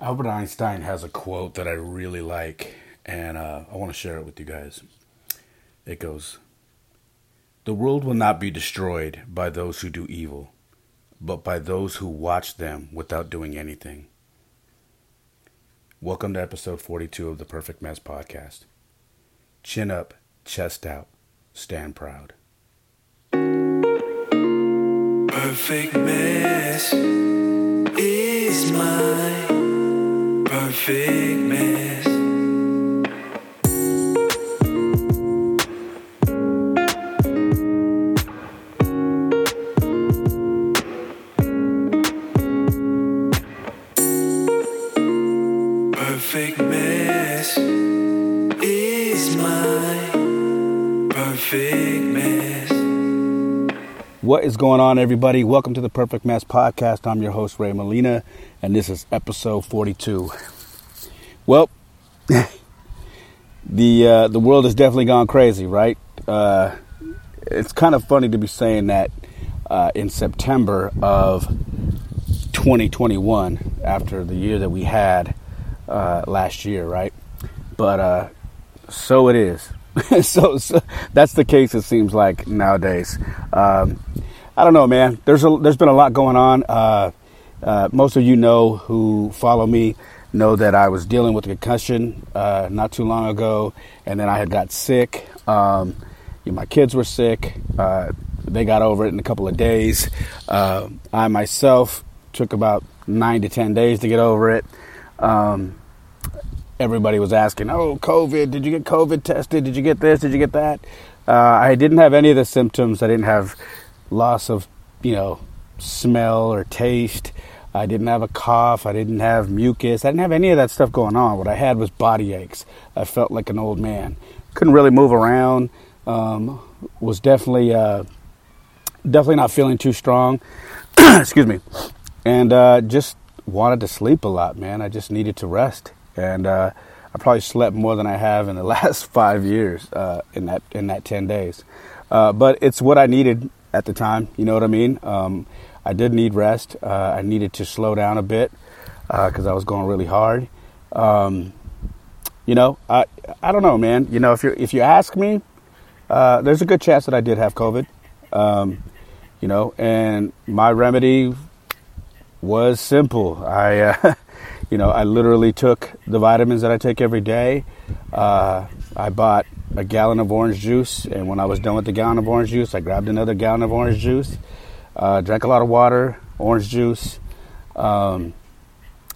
Albert Einstein has a quote that I really like, and uh, I want to share it with you guys. It goes The world will not be destroyed by those who do evil, but by those who watch them without doing anything. Welcome to episode 42 of the Perfect Mess Podcast. Chin up, chest out, stand proud. Perfect mess is mine perfect mess. Perfect mess is my perfect mess. What is going on, everybody? Welcome to the Perfect Mess Podcast. I'm your host, Ray Molina, and this is episode 42. Well, the uh, the world has definitely gone crazy, right? Uh, it's kind of funny to be saying that uh, in September of 2021, after the year that we had uh, last year, right? But uh, so it is. so, so, that's the case. It seems like nowadays. Um, I don't know, man. There's a, there's been a lot going on. Uh, most of you know who follow me know that I was dealing with a concussion uh, not too long ago, and then I had got sick. Um, you know, my kids were sick. Uh, they got over it in a couple of days. Uh, I myself took about nine to ten days to get over it. Um, everybody was asking, "Oh, COVID? Did you get COVID tested? Did you get this? Did you get that?" Uh, I didn't have any of the symptoms. I didn't have loss of, you know, smell or taste. I didn't have a cough. I didn't have mucus. I didn't have any of that stuff going on. What I had was body aches. I felt like an old man. Couldn't really move around. Um, was definitely uh, definitely not feeling too strong. Excuse me. And uh, just wanted to sleep a lot, man. I just needed to rest. And uh, I probably slept more than I have in the last five years uh, in that in that ten days. Uh, but it's what I needed at the time. You know what I mean? Um, I did need rest. Uh, I needed to slow down a bit because uh, I was going really hard. Um, you know, I I don't know, man. You know, if you if you ask me, uh, there's a good chance that I did have COVID. Um, you know, and my remedy was simple. I, uh, you know, I literally took the vitamins that I take every day. Uh, I bought a gallon of orange juice, and when I was done with the gallon of orange juice, I grabbed another gallon of orange juice uh, drank a lot of water, orange juice, um,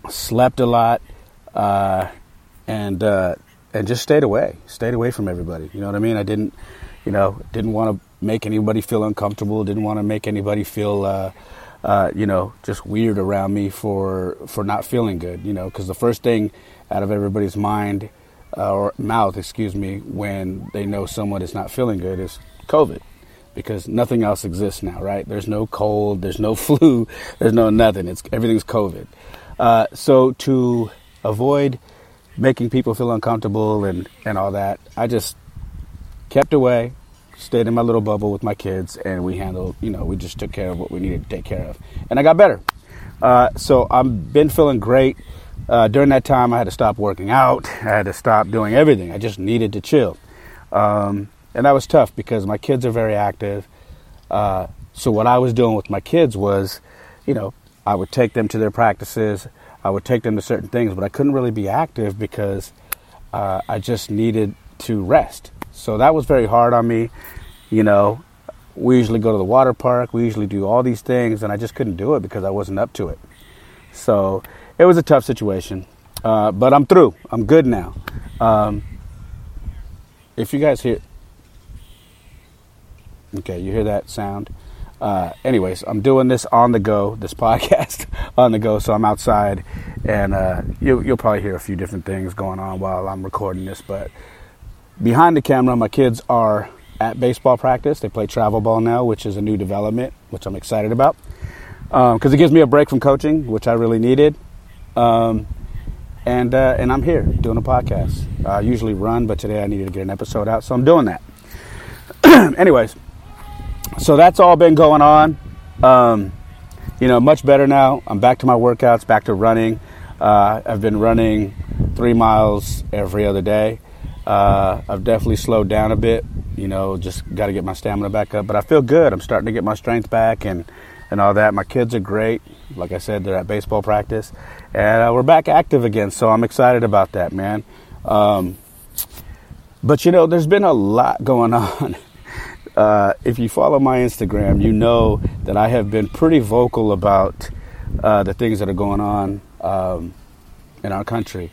slept a lot, uh, and uh, and just stayed away. Stayed away from everybody. You know what I mean? I didn't, you know, didn't want to make anybody feel uncomfortable. Didn't want to make anybody feel, uh, uh, you know, just weird around me for for not feeling good. You know, because the first thing out of everybody's mind uh, or mouth, excuse me, when they know someone is not feeling good is COVID because nothing else exists now, right? There's no cold, there's no flu, there's no nothing. It's everything's COVID. Uh, so to avoid making people feel uncomfortable and and all that, I just kept away, stayed in my little bubble with my kids, and we handled. You know, we just took care of what we needed to take care of, and I got better. Uh, so I've been feeling great. Uh, during that time, I had to stop working out. I had to stop doing everything. I just needed to chill. Um, and that was tough because my kids are very active. Uh, so what I was doing with my kids was, you know, I would take them to their practices, I would take them to certain things, but I couldn't really be active because uh, I just needed to rest. So that was very hard on me. You know, we usually go to the water park, we usually do all these things, and I just couldn't do it because I wasn't up to it. So it was a tough situation, uh, but I'm through. I'm good now. Um, if you guys hear, Okay, you hear that sound? Uh, anyways, I'm doing this on the go, this podcast on the go, so I'm outside, and uh, you'll, you'll probably hear a few different things going on while I'm recording this. But behind the camera, my kids are at baseball practice. They play travel ball now, which is a new development, which I'm excited about because um, it gives me a break from coaching, which I really needed. Um, and uh, and I'm here doing a podcast. I usually run, but today I needed to get an episode out, so I'm doing that. Anyways so that's all been going on. Um, you know, much better now. I'm back to my workouts, back to running. Uh, I've been running three miles every other day. Uh, I've definitely slowed down a bit. You know, just got to get my stamina back up. But I feel good. I'm starting to get my strength back and and all that. My kids are great. Like I said, they're at baseball practice, and uh, we're back active again. So I'm excited about that, man. Um, but you know, there's been a lot going on. Uh, if you follow my Instagram, you know that I have been pretty vocal about uh, the things that are going on um, in our country.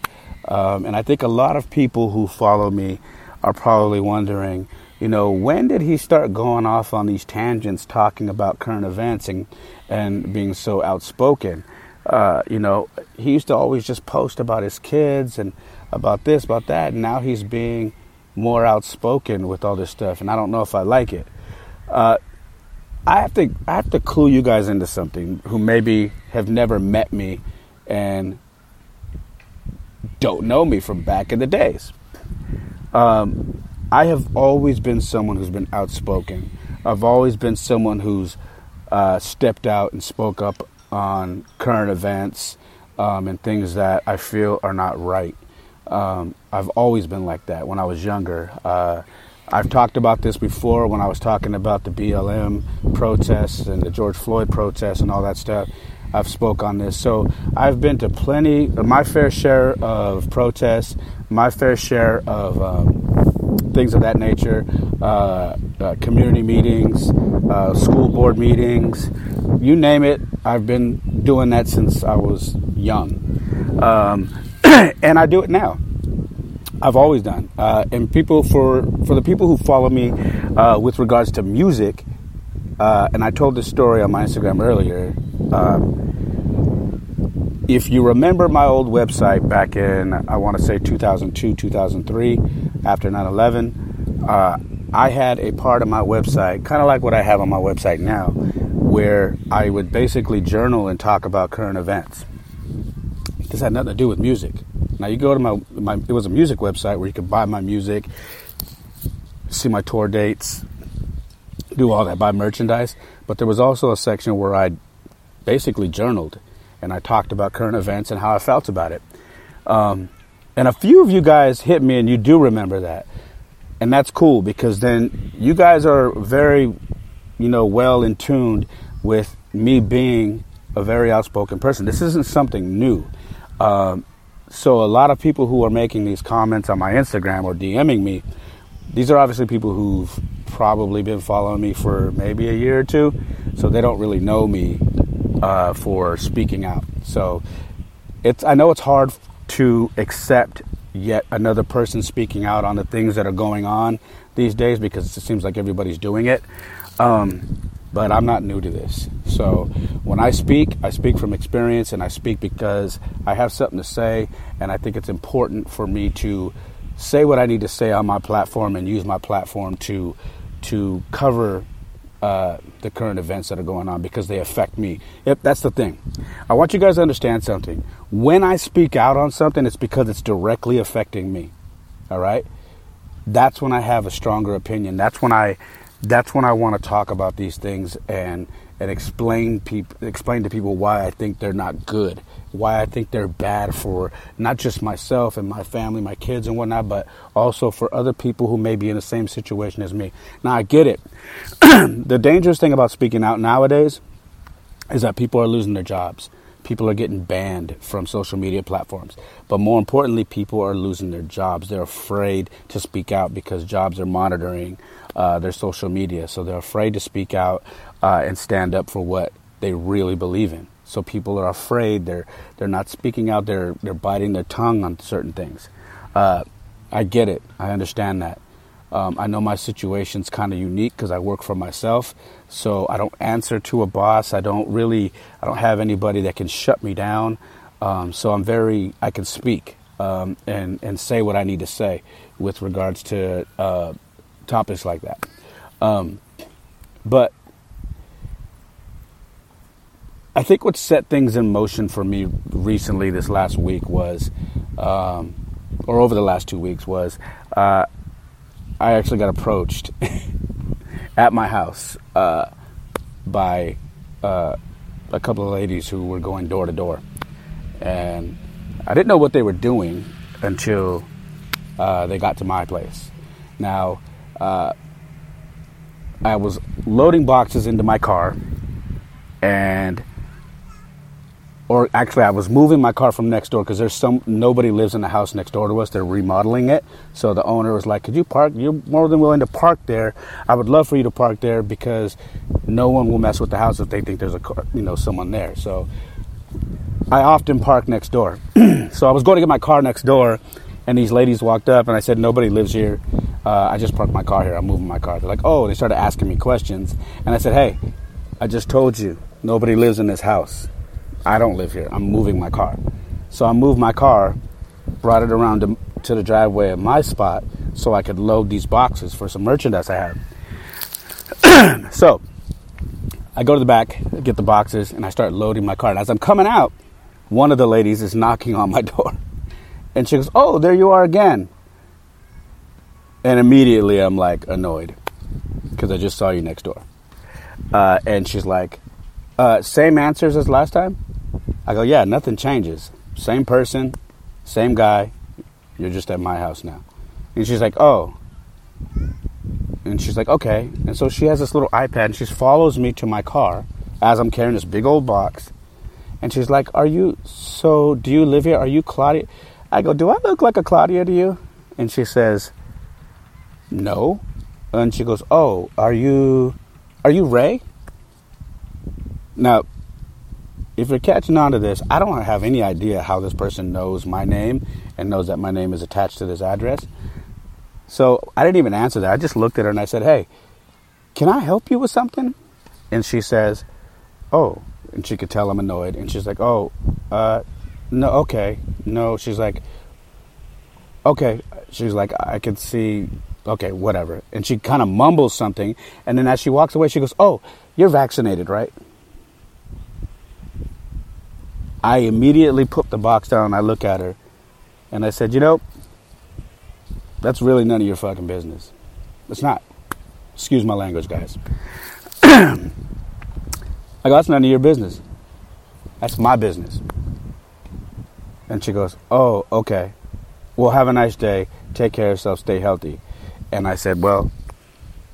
Um, and I think a lot of people who follow me are probably wondering, you know, when did he start going off on these tangents talking about current events and, and being so outspoken? Uh, you know, he used to always just post about his kids and about this, about that, and now he's being more outspoken with all this stuff, and I don't know if I like it. Uh, I have to I have to clue you guys into something who maybe have never met me and don't know me from back in the days. Um, I have always been someone who's been outspoken. I've always been someone who's uh, stepped out and spoke up on current events um, and things that I feel are not right. Um, I've always been like that when I was younger. Uh, I've talked about this before when I was talking about the BLM protests and the George Floyd protests and all that stuff. I've spoke on this. So I've been to plenty, my fair share of protests, my fair share of um, things of that nature, uh, uh, community meetings, uh, school board meetings, you name it. I've been doing that since I was young. Um, and I do it now. I've always done. Uh, and people for for the people who follow me uh, with regards to music, uh, and I told this story on my Instagram earlier. Um, if you remember my old website back in, I want to say 2002, 2003, after 9 11, uh, I had a part of my website, kind of like what I have on my website now, where I would basically journal and talk about current events. This had nothing to do with music. Now you go to my, my it was a music website where you could buy my music, see my tour dates, do all that, buy merchandise. But there was also a section where I basically journaled and I talked about current events and how I felt about it. Um, and a few of you guys hit me, and you do remember that, and that's cool because then you guys are very, you know, well in tuned with me being a very outspoken person. This isn't something new. Um, so a lot of people who are making these comments on my Instagram or DMing me, these are obviously people who've probably been following me for maybe a year or two, so they don't really know me uh, for speaking out. So it's I know it's hard to accept yet another person speaking out on the things that are going on these days because it seems like everybody's doing it. Um, but I'm not new to this. So when I speak, I speak from experience and I speak because I have something to say, and I think it's important for me to say what I need to say on my platform and use my platform to to cover uh, the current events that are going on because they affect me. Yep, that's the thing. I want you guys to understand something. When I speak out on something, it's because it's directly affecting me. All right? That's when I have a stronger opinion. That's when I that's when I want to talk about these things and and explain people explain to people why I think they're not good, why I think they're bad for not just myself and my family, my kids and whatnot, but also for other people who may be in the same situation as me. Now I get it. the dangerous thing about speaking out nowadays is that people are losing their jobs. People are getting banned from social media platforms. But more importantly, people are losing their jobs. They're afraid to speak out because jobs are monitoring uh, their social media. So they're afraid to speak out uh, and stand up for what they really believe in. So people are afraid. They're they're not speaking out. They're they're biting their tongue on certain things. Uh, I get it. I understand that. Um, I know my situation's kind of unique because I work for myself, so I don't answer to a boss. I don't really, I don't have anybody that can shut me down. Um, so I'm very, I can speak um, and and say what I need to say with regards to uh, topics like that. Um, but I think what set things in motion for me recently, this last week, was, um, or over the last two weeks, was uh, I actually got approached at my house uh, by uh, a couple of ladies who were going door to door, and I didn't know what they were doing until uh, they got to my place. Now, uh, I was loading boxes into my car, and or actually I was moving my car from next door because there's some nobody lives in the house next door to us. They're remodeling it, so the owner was like, "Could you park? You're more than willing to park there. I would love for you to park there because no one will mess with the house if they think there's a car, you know someone there." So I often park next door. so I was going to get my car next door, and these ladies walked up, and I said, "Nobody lives here. Uh, I just parked my car here. I'm moving my car." They're like, "Oh," they started asking me questions, and I said, "Hey, I just told you nobody lives in this house." I don't live here. I'm moving my car. So I moved my car, brought it around to, to the driveway at my spot so I could load these boxes for some merchandise I had. so I go to the back, get the boxes, and I start loading my car. And as I'm coming out, one of the ladies is knocking on my door. And she goes, Oh, there you are again. And immediately I'm like annoyed because I just saw you next door. Uh, and she's like, uh, Same answers as last time? I go, yeah, nothing changes. Same person, same guy. You're just at my house now. And she's like, oh. And she's like, okay. And so she has this little iPad and she follows me to my car as I'm carrying this big old box. And she's like, are you, so do you live here? Are you Claudia? I go, do I look like a Claudia to you? And she says, no. And she goes, oh, are you, are you Ray? Now, if you're catching on to this, I don't have any idea how this person knows my name and knows that my name is attached to this address. So I didn't even answer that. I just looked at her and I said, Hey, can I help you with something? And she says, Oh, and she could tell I'm annoyed. And she's like, Oh, uh, no, okay. No, she's like, Okay. She's like, I could see, okay, whatever. And she kind of mumbles something. And then as she walks away, she goes, Oh, you're vaccinated, right? I immediately put the box down I look at her and I said, You know, that's really none of your fucking business. It's not. Excuse my language, guys. I go, That's none of your business. That's my business. And she goes, Oh, okay. Well, have a nice day. Take care of yourself. Stay healthy. And I said, Well,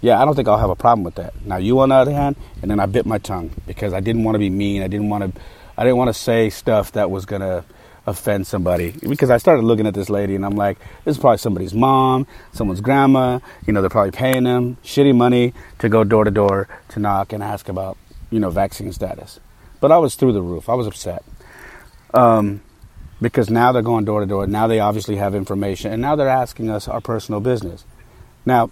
yeah, I don't think I'll have a problem with that. Now, you on the other hand, and then I bit my tongue because I didn't want to be mean. I didn't want to I didn't want to say stuff that was going to offend somebody because I started looking at this lady and I'm like, this is probably somebody's mom, someone's grandma. You know, they're probably paying them shitty money to go door to door to knock and ask about, you know, vaccine status. But I was through the roof. I was upset. Um, because now they're going door to door. Now they obviously have information and now they're asking us our personal business. Now,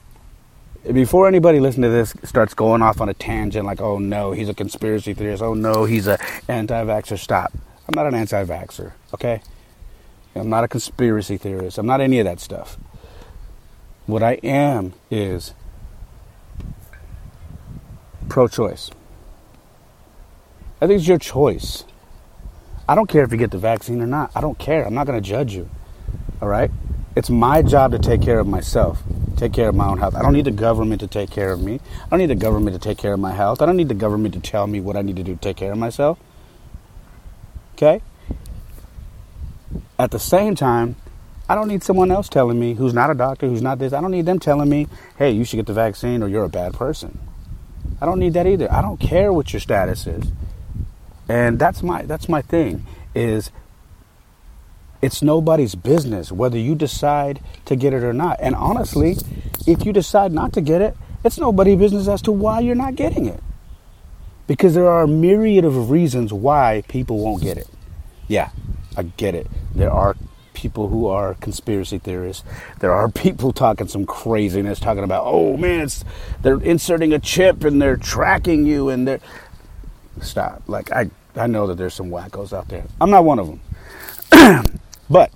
before anybody listening to this starts going off on a tangent like, oh no, he's a conspiracy theorist, oh no, he's an anti vaxxer, stop. I'm not an anti vaxxer, okay? I'm not a conspiracy theorist. I'm not any of that stuff. What I am is pro choice. I think it's your choice. I don't care if you get the vaccine or not. I don't care. I'm not going to judge you. All right? It's my job to take care of myself, take care of my own health. I don't need the government to take care of me. I don't need the government to take care of my health. I don't need the government to tell me what I need to do to take care of myself. Okay? At the same time, I don't need someone else telling me who's not a doctor, who's not this. I don't need them telling me, hey, you should get the vaccine or you're a bad person. I don't need that either. I don't care what your status is. And that's my that's my thing is it's nobody's business whether you decide to get it or not. And honestly, if you decide not to get it, it's nobody's business as to why you're not getting it. Because there are a myriad of reasons why people won't get it. Yeah, I get it. There are people who are conspiracy theorists. There are people talking some craziness, talking about, oh man, they're inserting a chip and they're tracking you and they're. Stop. Like, I, I know that there's some wackos out there. I'm not one of them. But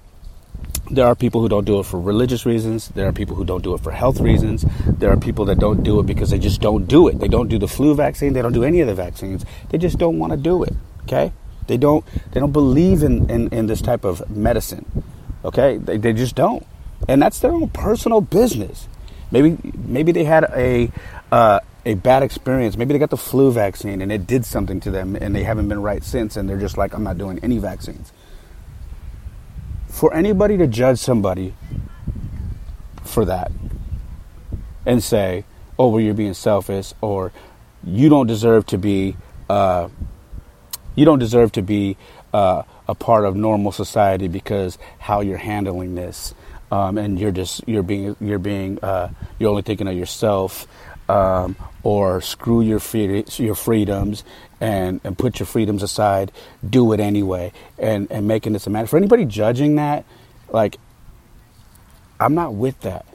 there are people who don't do it for religious reasons. There are people who don't do it for health reasons. There are people that don't do it because they just don't do it. They don't do the flu vaccine. They don't do any of the vaccines. They just don't want to do it. Okay? They don't. They don't believe in, in, in this type of medicine. Okay? They, they just don't, and that's their own personal business. Maybe maybe they had a uh, a bad experience. Maybe they got the flu vaccine and it did something to them, and they haven't been right since. And they're just like, I'm not doing any vaccines. For anybody to judge somebody for that and say, "Oh, well, you're being selfish," or "You don't deserve to be, uh, you don't deserve to be uh, a part of normal society because how you're handling this, um, and you're just you're being you're being uh, you're only thinking of yourself." Um, or screw your free, your freedoms and, and put your freedoms aside, do it anyway, and, and making this a matter. For anybody judging that, like, I'm not with that.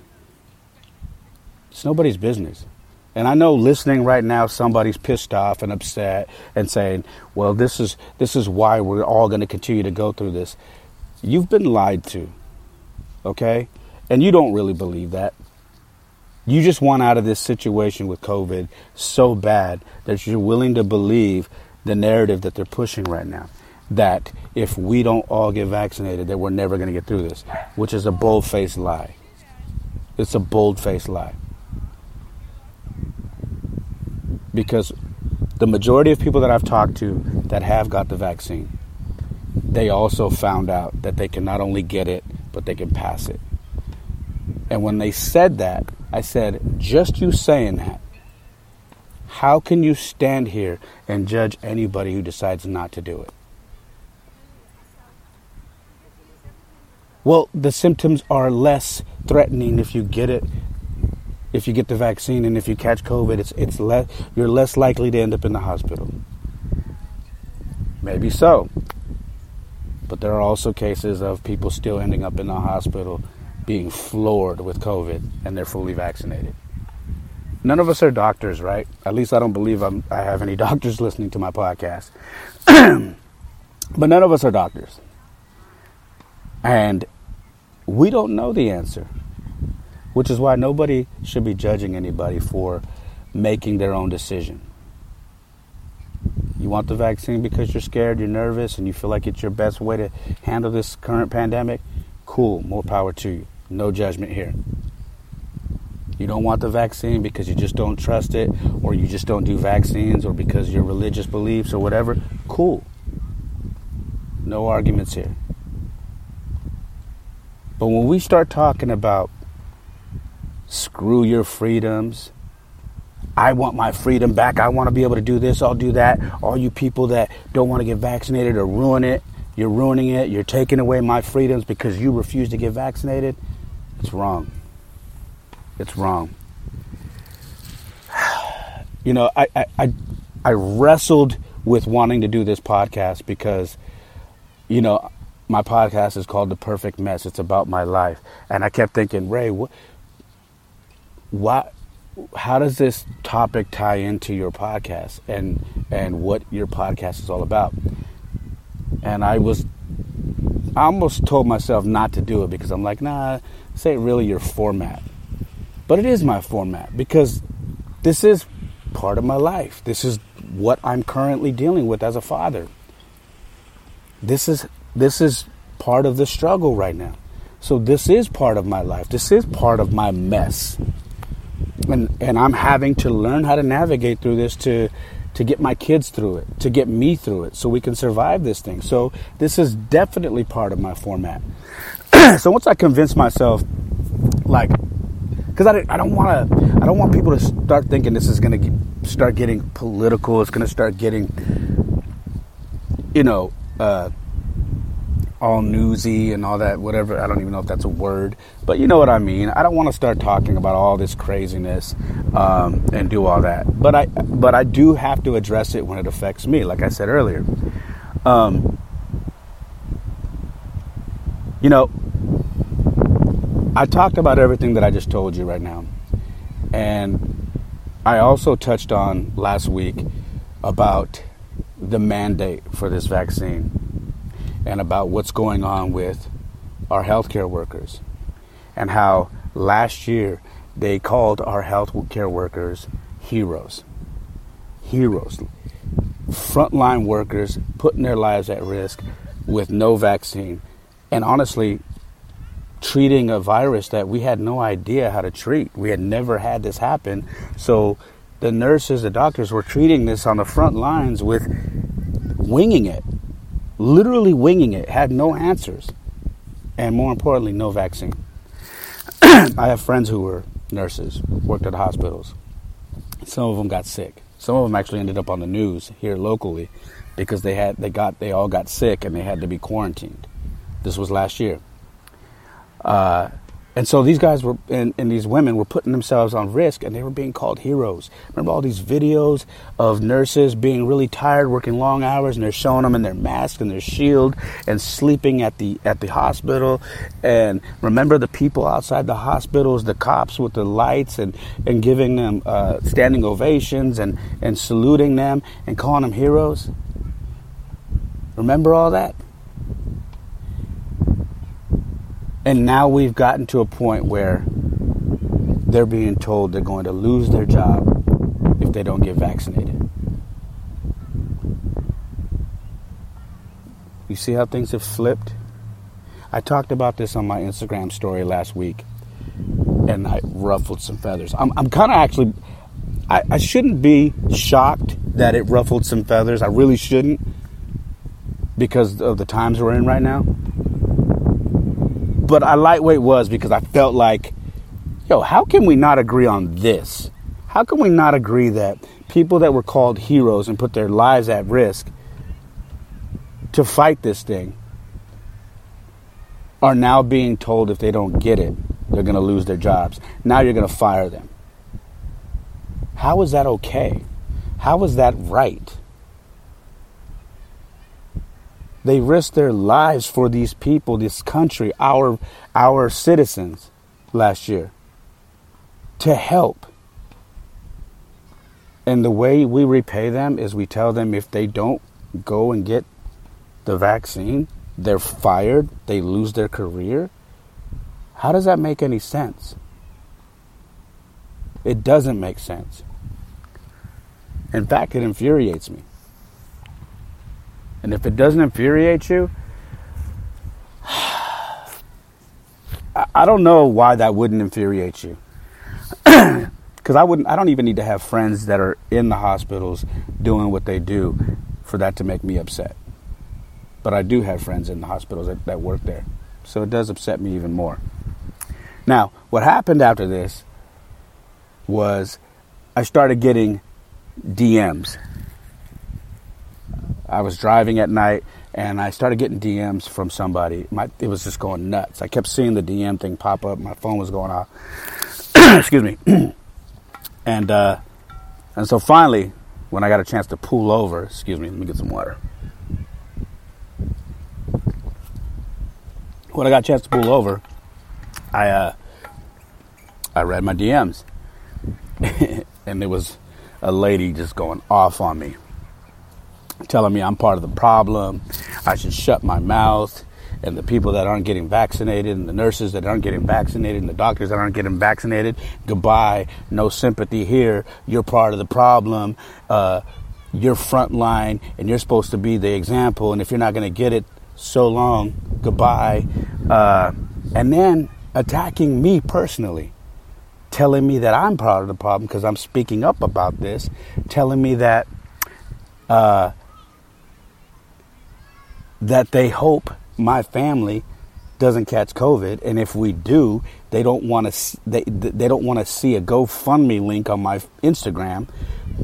It's nobody's business. And I know listening right now, somebody's pissed off and upset and saying, "Well, this is this is why we're all going to continue to go through this." You've been lied to, okay? And you don't really believe that. You just want out of this situation with COVID so bad that you're willing to believe the narrative that they're pushing right now. That if we don't all get vaccinated, that we're never going to get through this, which is a bold faced lie. It's a bold faced lie. Because the majority of people that I've talked to that have got the vaccine, they also found out that they can not only get it, but they can pass it. And when they said that, I said, just you saying that, how can you stand here and judge anybody who decides not to do it? Well, the symptoms are less threatening if you get it, if you get the vaccine, and if you catch COVID, it's it's less you're less likely to end up in the hospital. Maybe so, but there are also cases of people still ending up in the hospital being floored with COVID and they're fully vaccinated. None of us are doctors, right? At least I don't believe I'm, I have any doctors listening to my podcast. but none of us are doctors. And we don't know the answer, which is why nobody should be judging anybody for making their own decision. You want the vaccine because you're scared, you're nervous, and you feel like it's your best way to handle this current pandemic? Cool, more power to you. No judgment here. You don't want the vaccine because you just don't trust it, or you just don't do vaccines, or because your religious beliefs, or whatever. Cool. No arguments here. But when we start talking about screw your freedoms, I want my freedom back. I want to be able to do this. I'll do that. All you people that don't want to get vaccinated or ruin it, you're ruining it. You're taking away my freedoms because you refuse to get vaccinated. It's wrong. It's wrong. You know, I, I, I, wrestled with wanting to do this podcast because, you know, my podcast is called The Perfect Mess. It's about my life. And I kept thinking, Ray, what, what, how does this topic tie into your podcast and, and what your podcast is all about? And I was, I almost told myself not to do it because I'm like, nah, ain't really your format. But it is my format because this is part of my life. This is what I'm currently dealing with as a father. This is this is part of the struggle right now. So this is part of my life. This is part of my mess. And and I'm having to learn how to navigate through this to to get my kids through it, to get me through it so we can survive this thing. So this is definitely part of my format. so once I convince myself, like, because I, I don't want to, I don't want people to start thinking this is going to start getting political. It's going to start getting, you know, uh, all newsy and all that, whatever. I don't even know if that's a word, but you know what I mean. I don't want to start talking about all this craziness um, and do all that. But I, but I do have to address it when it affects me, like I said earlier. Um, you know, I talked about everything that I just told you right now. And I also touched on last week about the mandate for this vaccine and about what's going on with our healthcare workers and how last year they called our healthcare workers heroes. Heroes. Frontline workers putting their lives at risk with no vaccine. And honestly, treating a virus that we had no idea how to treat. We had never had this happen. So the nurses, the doctors were treating this on the front lines with winging it, literally winging it, had no answers. and more importantly, no vaccine. I have friends who were nurses, worked at hospitals. Some of them got sick. Some of them actually ended up on the news here locally because they had they got they all got sick and they had to be quarantined. This was last year. Uh, and so these guys were, and, and, these women were putting themselves on risk and they were being called heroes. Remember all these videos of nurses being really tired, working long hours, and they're showing them in their mask and their shield and sleeping at the, at the hospital. And remember the people outside the hospitals, the cops with the lights and, and giving them uh, standing ovations and, and saluting them and calling them heroes? Remember all that? And now we've gotten to a point where they're being told they're going to lose their job if they don't get vaccinated. You see how things have flipped? I talked about this on my Instagram story last week and I ruffled some feathers. I'm, I'm kind of actually, I, I shouldn't be shocked that it ruffled some feathers. I really shouldn't because of the times we're in right now but I lightweight was because I felt like, yo, how can we not agree on this? How can we not agree that people that were called heroes and put their lives at risk to fight this thing are now being told if they don't get it, they're going to lose their jobs. Now you're going to fire them. How is that okay? How is that right? They risked their lives for these people, this country, our, our citizens last year to help. And the way we repay them is we tell them if they don't go and get the vaccine, they're fired, they lose their career. How does that make any sense? It doesn't make sense. In fact, it infuriates me. And if it doesn't infuriate you, I don't know why that wouldn't infuriate you. Because I wouldn't, I don't even need to have friends that are in the hospitals doing what they do for that to make me upset. But I do have friends in the hospitals that, that work there. So it does upset me even more. Now, what happened after this was I started getting DMs I was driving at night and I started getting DMs from somebody. My, it was just going nuts. I kept seeing the DM thing pop up. My phone was going off. Excuse me. and uh, and so finally, when I got a chance to pull over, excuse me, let me get some water. When I got a chance to pull over, I uh, I read my DMs, and there was a lady just going off on me telling me I'm part of the problem. I should shut my mouth. And the people that aren't getting vaccinated, and the nurses that aren't getting vaccinated, and the doctors that aren't getting vaccinated, goodbye. No sympathy here. You're part of the problem. Uh, you're frontline, and you're supposed to be the example. And if you're not going to get it, so long. Goodbye. Uh, and then attacking me personally telling me that I'm part of the problem because I'm speaking up about this, telling me that uh, that they hope my family doesn't catch COVID, and if we do, they don't want to they they don't want to see a GoFundMe link on my Instagram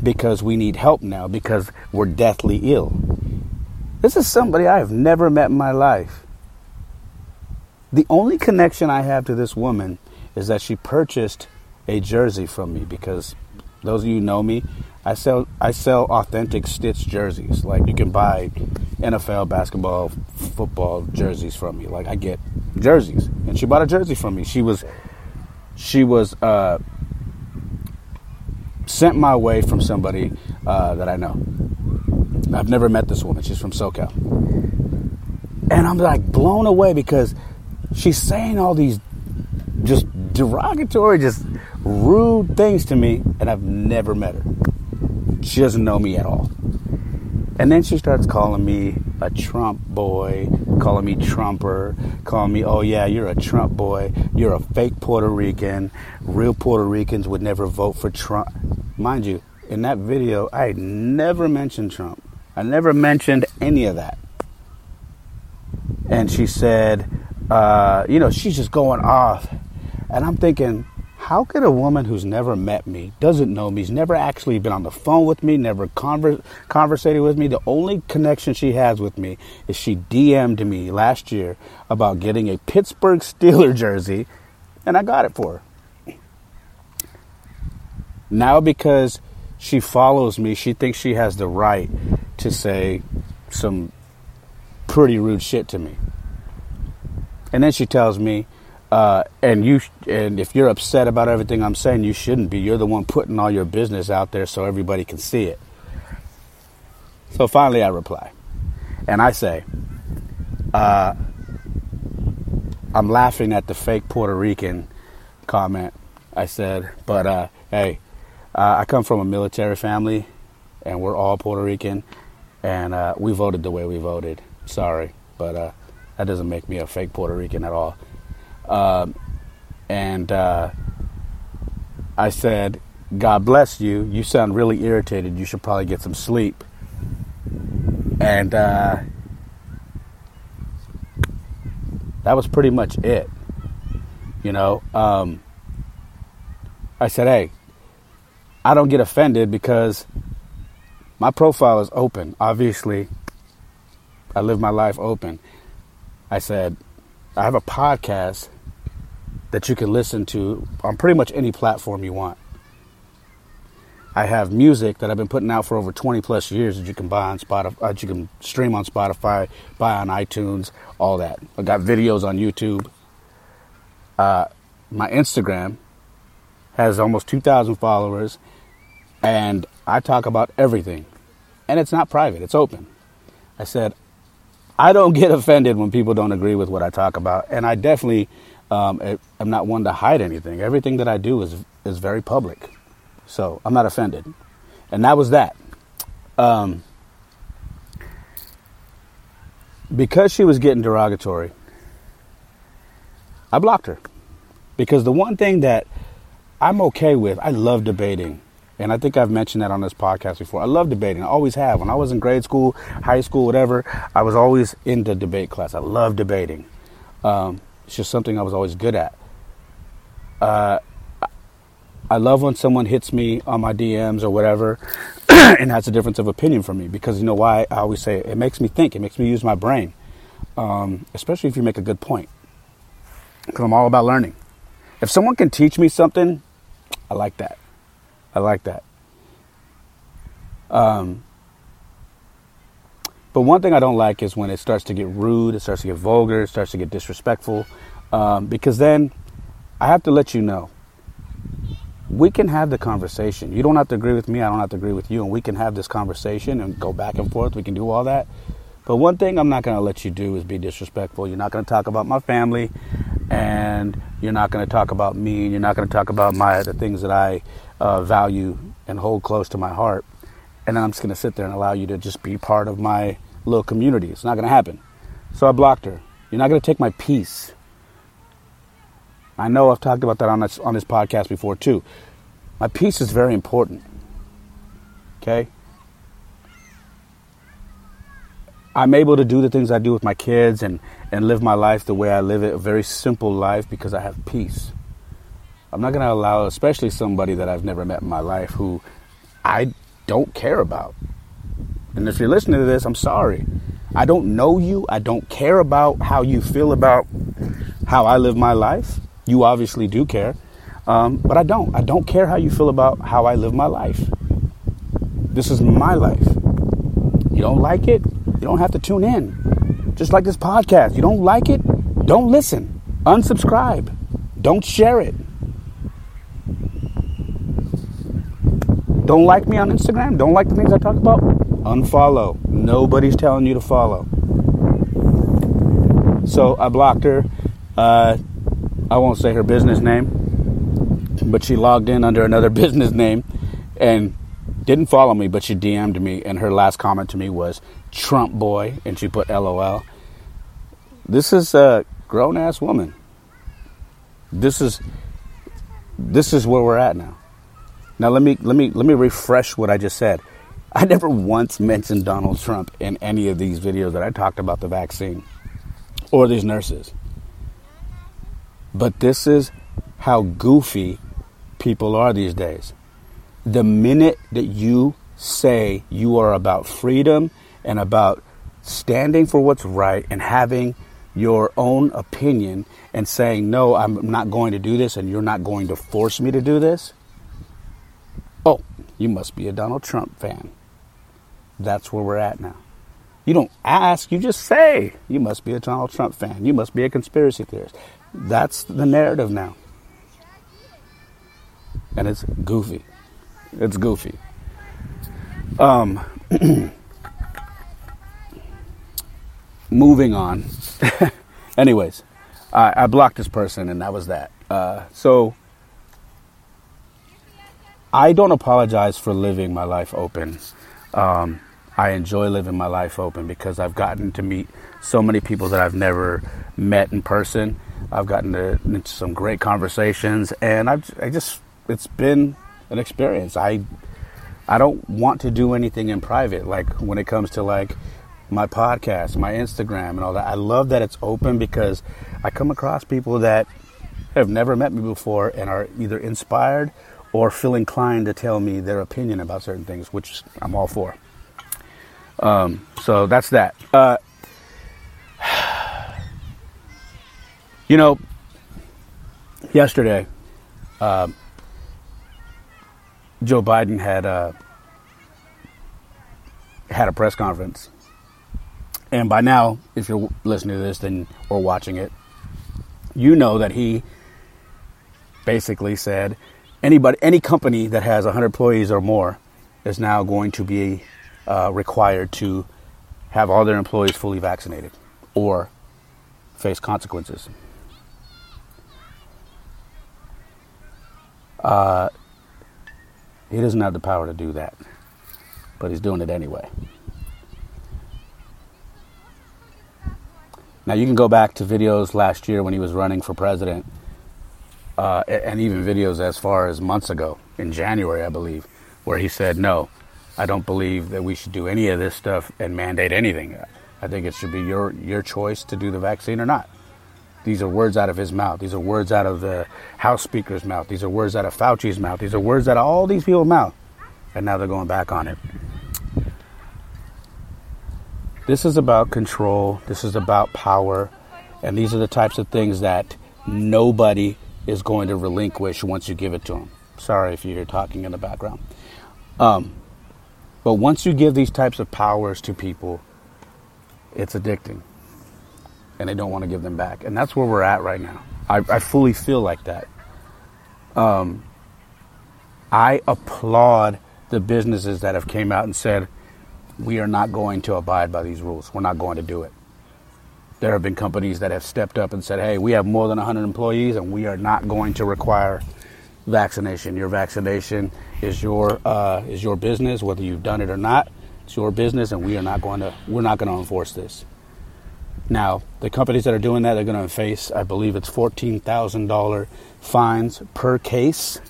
because we need help now because we're deathly ill. This is somebody I have never met in my life. The only connection I have to this woman is that she purchased a jersey from me because those of you know me, I sell I sell authentic Stitch jerseys. Like you can buy NFL basketball, football jerseys from me. Like I get jerseys, and she bought a jersey from me. She was she was uh, sent my way from somebody uh, that I know. I've never met this woman. She's from SoCal, and I'm like blown away because she's saying all these just derogatory, just rude things to me, and I've never met her. She doesn't know me at all. And then she starts calling me a Trump boy, calling me Trumper, calling me, oh yeah, you're a Trump boy, you're a fake Puerto Rican. Real Puerto Ricans would never vote for Trump. Mind you, in that video, I never mentioned Trump. I never mentioned any of that. And she said, uh, you know, she's just going off. And I'm thinking, how could a woman who's never met me, doesn't know me, has never actually been on the phone with me, never conver- conversated with me, the only connection she has with me is she DM'd me last year about getting a Pittsburgh Steeler jersey, and I got it for her. Now, because she follows me, she thinks she has the right to say some pretty rude shit to me. And then she tells me, uh, and you, and if you're upset about everything I'm saying, you shouldn't be. You're the one putting all your business out there so everybody can see it. So finally, I reply, and I say, uh, I'm laughing at the fake Puerto Rican comment. I said, but uh, hey, uh, I come from a military family, and we're all Puerto Rican, and uh, we voted the way we voted. Sorry, but uh, that doesn't make me a fake Puerto Rican at all. Um, and uh, I said, God bless you. You sound really irritated. You should probably get some sleep. And uh, that was pretty much it. You know, um, I said, hey, I don't get offended because my profile is open. Obviously, I live my life open. I said, I have a podcast that you can listen to on pretty much any platform you want. I have music that I've been putting out for over 20 plus years that you can buy on Spotify, that you can stream on Spotify, buy on iTunes, all that. I got videos on YouTube. Uh, my Instagram has almost 2,000 followers, and I talk about everything. And it's not private, it's open. I said, I don't get offended when people don't agree with what I talk about, and I definitely um, am not one to hide anything. Everything that I do is is very public, so I'm not offended, and that was that. Um, because she was getting derogatory, I blocked her because the one thing that I'm okay with, I love debating. And I think I've mentioned that on this podcast before. I love debating. I always have. When I was in grade school, high school, whatever, I was always into debate class. I love debating. Um, it's just something I was always good at. Uh, I love when someone hits me on my DMs or whatever and has a difference of opinion from me because you know why? I always say it, it makes me think, it makes me use my brain, um, especially if you make a good point. Because I'm all about learning. If someone can teach me something, I like that. I like that. Um, but one thing I don't like is when it starts to get rude, it starts to get vulgar, it starts to get disrespectful, um, because then I have to let you know we can have the conversation. You don't have to agree with me, I don't have to agree with you, and we can have this conversation and go back and forth. We can do all that. But one thing I'm not going to let you do is be disrespectful. You're not going to talk about my family, and you're not going to talk about me, and you're not going to talk about my the things that I uh, value and hold close to my heart. And then I'm just going to sit there and allow you to just be part of my little community. It's not going to happen. So I blocked her. You're not going to take my peace. I know I've talked about that on this on this podcast before too. My peace is very important. Okay? I'm able to do the things I do with my kids and, and live my life the way I live it, a very simple life because I have peace. I'm not going to allow, especially somebody that I've never met in my life who I don't care about. And if you're listening to this, I'm sorry. I don't know you. I don't care about how you feel about how I live my life. You obviously do care. Um, but I don't. I don't care how you feel about how I live my life. This is my life. You don't like it? You don't have to tune in. Just like this podcast. You don't like it? Don't listen. Unsubscribe. Don't share it. Don't like me on Instagram? Don't like the things I talk about? Unfollow. Nobody's telling you to follow. So I blocked her. Uh, I won't say her business name, but she logged in under another business name and didn't follow me, but she DM'd me. And her last comment to me was Trump boy, and she put LOL. This is a grown ass woman. This is this is where we're at now. Now let me let me let me refresh what I just said. I never once mentioned Donald Trump in any of these videos that I talked about the vaccine or these nurses. But this is how goofy people are these days. The minute that you say you are about freedom and about standing for what's right and having your own opinion and saying, no, I'm not going to do this and you're not going to force me to do this, you must be a Donald Trump fan. That's where we're at now. You don't ask, you just say, you must be a Donald Trump fan. You must be a conspiracy theorist. That's the narrative now. And it's goofy. It's goofy. Um, moving on. Anyways, I, I, blocked this person, and that was that. Uh, so I don't apologize for living my life open. Um, I enjoy living my life open because I've gotten to meet so many people that I've never met in person. I've gotten to, into some great conversations, and I've I just it's been an experience. I I don't want to do anything in private, like when it comes to like my podcast, my Instagram, and all that. I love that it's open because I come across people that have never met me before and are either inspired or feel inclined to tell me their opinion about certain things, which I'm all for. Um, so that's that. Uh, you know, yesterday, uh, Joe Biden had uh, had a press conference and by now, if you're listening to this then or watching it, you know that he basically said anybody, any company that has 100 employees or more is now going to be uh, required to have all their employees fully vaccinated or face consequences. Uh, he doesn't have the power to do that, but he's doing it anyway. Now you can go back to videos last year when he was running for president, uh, and even videos as far as months ago in January, I believe, where he said, "No, I don't believe that we should do any of this stuff and mandate anything. I think it should be your your choice to do the vaccine or not." These are words out of his mouth. These are words out of the House Speaker's mouth. These are words out of Fauci's mouth. These are words out of all these people's mouth, and now they're going back on it. This is about control, this is about power, and these are the types of things that nobody is going to relinquish once you give it to them. Sorry if you hear talking in the background. Um, but once you give these types of powers to people, it's addicting. And they don't want to give them back. And that's where we're at right now. I, I fully feel like that. Um, I applaud the businesses that have came out and said, we are not going to abide by these rules. We're not going to do it. There have been companies that have stepped up and said, hey, we have more than 100 employees and we are not going to require vaccination. Your vaccination is your, uh, is your business, whether you've done it or not. It's your business and we are not going to, we're not going to enforce this. Now, the companies that are doing that are going to face, I believe it's $14,000 fines per case.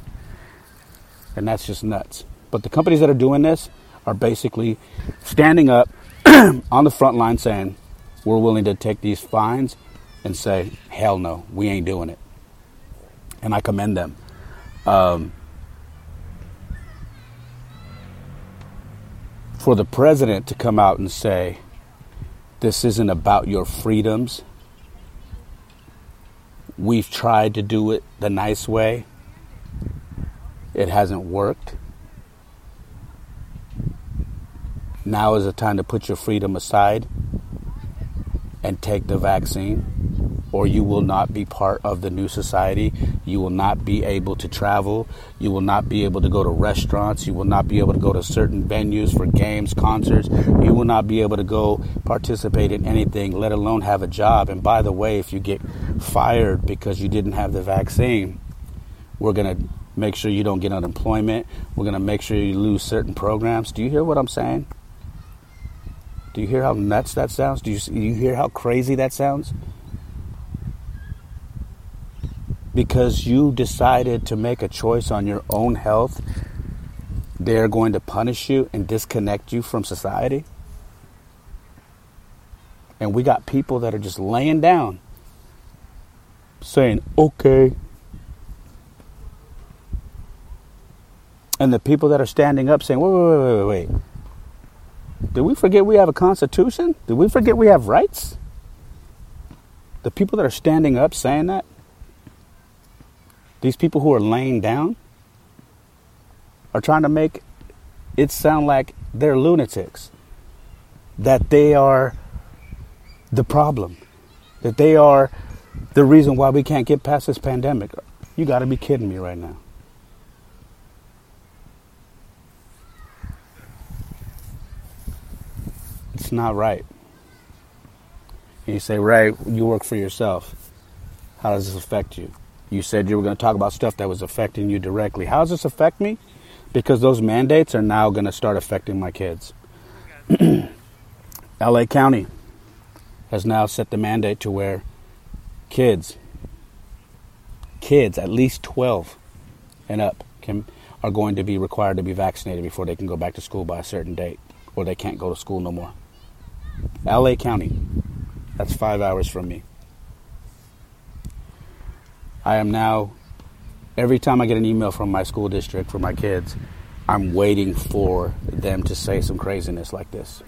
And that's just nuts. But the companies that are doing this, are basically standing up on the front line saying, we're willing to take these fines and say, hell no, we ain't doing it. And I commend them. Um, for the president to come out and say, this isn't about your freedoms. We've tried to do it the nice way. It hasn't worked. Now is the time to put your freedom aside and take the vaccine, or you will not be part of the new society. You will not be able to travel. You will not be able to go to restaurants. You will not be able to go to certain venues for games, concerts. You will not be able to go participate in anything, let alone have a job. And by the way, if you get fired because you didn't have the vaccine, we're going to make sure you don't get unemployment. We're going to make sure you lose certain programs. Do you hear what I'm saying? Do you hear how nuts that sounds? Do you, you hear how crazy that sounds? Because you decided to make a choice on your own health, they're going to punish you and disconnect you from society. And we got people that are just laying down saying, okay. And the people that are standing up saying, wait, wait, wait, wait, wait. Did we forget we have a constitution? Did we forget we have rights? The people that are standing up saying that, these people who are laying down, are trying to make it sound like they're lunatics, that they are the problem, that they are the reason why we can't get past this pandemic. You got to be kidding me right now. It's not right. And you say, Ray, you work for yourself. How does this affect you? You said you were going to talk about stuff that was affecting you directly. How does this affect me? Because those mandates are now going to start affecting my kids. LA County has now set the mandate to where kids, kids at least 12 and up, can, are going to be required to be vaccinated before they can go back to school by a certain date, or they can't go to school no more. LA County, that's five hours from me. I am now, every time I get an email from my school district for my kids, I'm waiting for them to say some craziness like this.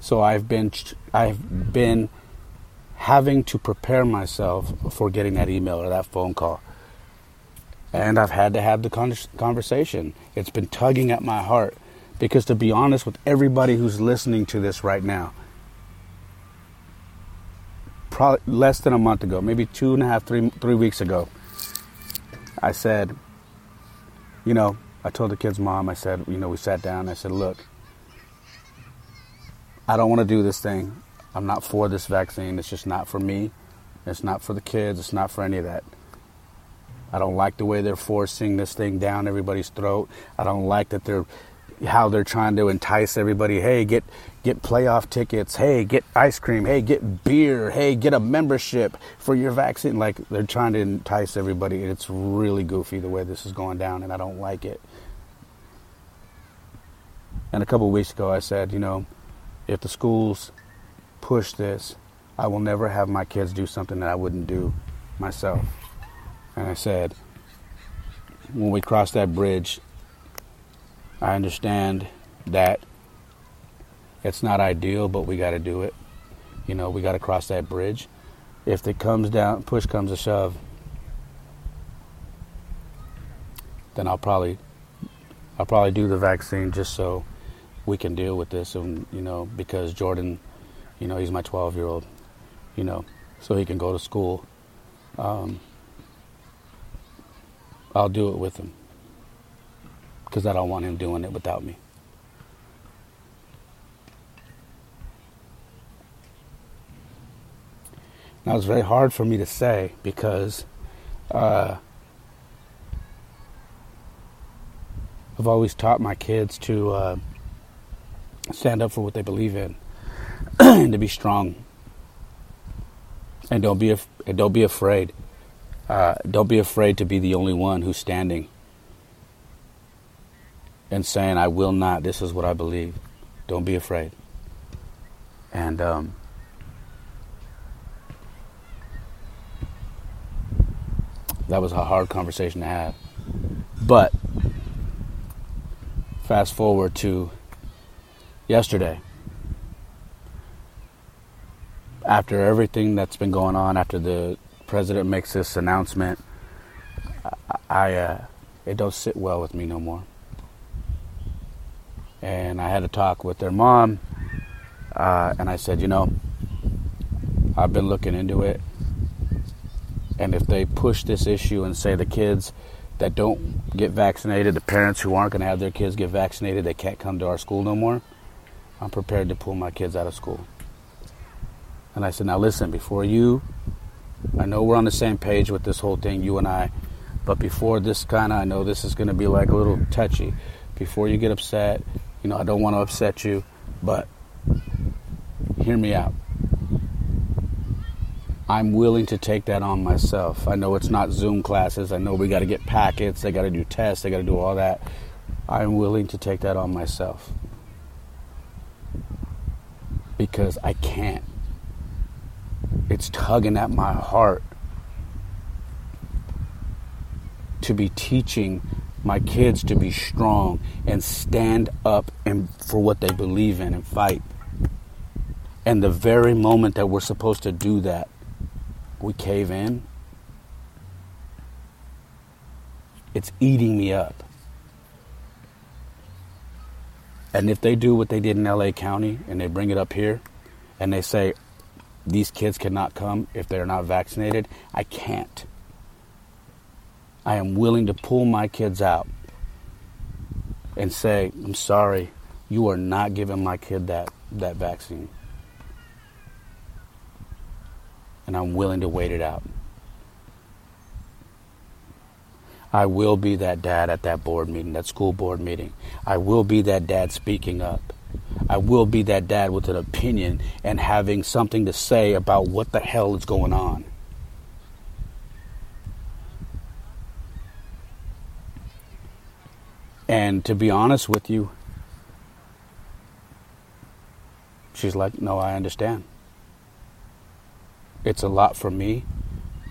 So I've been, I've been having to prepare myself for getting that email or that phone call. And I've had to have the conversation. It's been tugging at my heart because, to be honest with everybody who's listening to this right now, probably less than a month ago, maybe two and a half, three, three weeks ago, I said, you know, I told the kid's mom, I said, you know, we sat down, I said, look, I don't want to do this thing. I'm not for this vaccine. It's just not for me. It's not for the kids. It's not for any of that. I don't like the way they're forcing this thing down everybody's throat. I don't like that they're how they're trying to entice everybody. Hey, get get playoff tickets. Hey, get ice cream. Hey, get beer. Hey, get a membership for your vaccine. Like they're trying to entice everybody, it's really goofy the way this is going down, and I don't like it. And a couple weeks ago, I said, you know, if the schools push this, I will never have my kids do something that I wouldn't do myself. And I said, when we cross that bridge, I understand that it's not ideal, but we got to do it. You know, we got to cross that bridge. If it comes down, push comes to shove, then I'll probably, I'll probably do the vaccine just so we can deal with this, and you know, because Jordan, you know, he's my 12 year old, you know, so he can go to school. Um, I'll do it with him because I don't want him doing it without me. Now it's very hard for me to say because uh, I've always taught my kids to uh, stand up for what they believe in and to be strong and don't be af- and don't be afraid. Uh, don't be afraid to be the only one who's standing and saying, I will not, this is what I believe. Don't be afraid. And um, that was a hard conversation to have. But fast forward to yesterday. After everything that's been going on, after the president makes this announcement, I uh, it don't sit well with me no more and I had a talk with their mom, uh, and I said, you know, I've been looking into it, and if they push this issue and say the kids that don't get vaccinated, the parents who aren't going to have their kids get vaccinated, they can't come to our school no more, I'm prepared to pull my kids out of school. And I said, now listen, before you, I know we're on the same page with this whole thing, you and I, but before this kind of, I know this is going to be like a little touchy. Before you get upset, you know, I don't want to upset you, but hear me out. I'm willing to take that on myself. I know it's not Zoom classes. I know we got to get packets. They got to do tests. They got to do all that. I'm willing to take that on myself because I can't. it's tugging at my heart to be teaching my kids to be strong and stand up and for what they believe in and fight. And the very moment that we're supposed to do that, we cave in. It's eating me up. And if they do what they did in LA County and they bring it up here and they say these kids cannot come if they're not vaccinated, I can't. I am willing to pull my kids out and say, I'm sorry, you are not giving my kid that, that vaccine. And I'm willing to wait it out. I will be that dad at that board meeting, that school board meeting. I will be that dad speaking up. I will be that dad with an opinion and having something to say about what the hell is going on. And to be honest with you, she's like, No, I understand. It's a lot for me,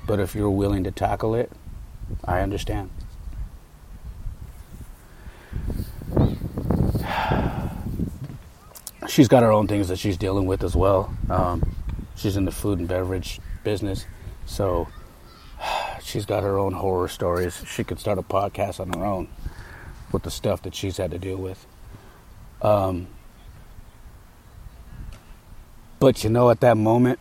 but if you're willing to tackle it, I understand. She's got her own things that she's dealing with as well. Um, she's in the food and beverage business, so she's got her own horror stories. She could start a podcast on her own with the stuff that she's had to deal with. Um, but you know, at that moment,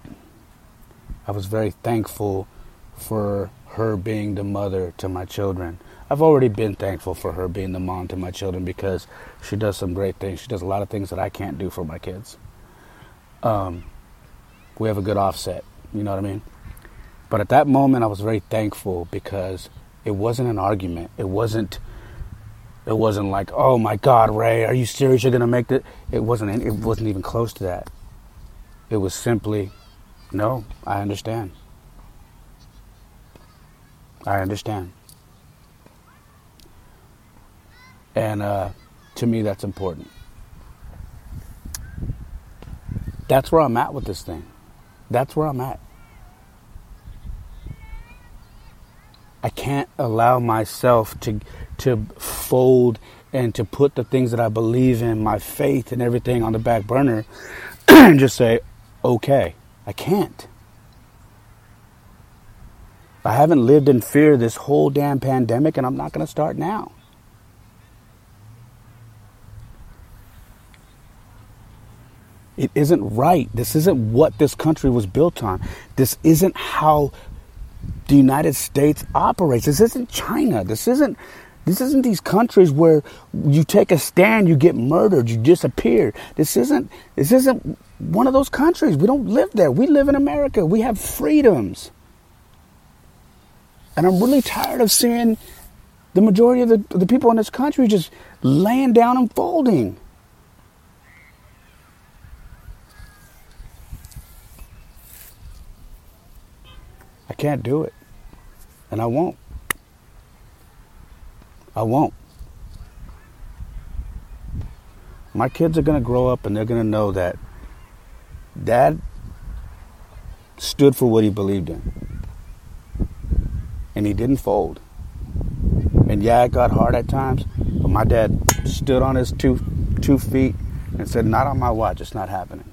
I was very thankful for her being the mother to my children. I've already been thankful for her being the mom to my children because she does some great things. She does a lot of things that I can't do for my kids. Um, we have a good offset, you know what I mean? But at that moment, I was very thankful because it wasn't an argument. It wasn't. It wasn't like, oh my God, Ray, are you serious? You're gonna make it. It wasn't. It wasn't even close to that. It was simply, no, I understand. I understand. And uh, to me, that's important. That's where I'm at with this thing. That's where I'm at. I can't allow myself to to fold and to put the things that I believe in, my faith and everything on the back burner and just say, okay. I can't. I haven't lived in fear this whole damn pandemic, and I'm not going to start now. It isn't right. This isn't what this country was built on. This isn't how the United States operates. This isn't China. This isn't this isn't these countries where you take a stand, you get murdered, you disappear. This isn't this isn't one of those countries. We don't live there. We live in America. We have freedoms. And I'm really tired of seeing the majority of the, the people in this country just laying down and folding. Can't do it. And I won't. I won't. My kids are going to grow up and they're going to know that dad stood for what he believed in and he didn't fold. And yeah, it got hard at times, but my dad stood on his two two feet and said, "Not on my watch. It's not happening."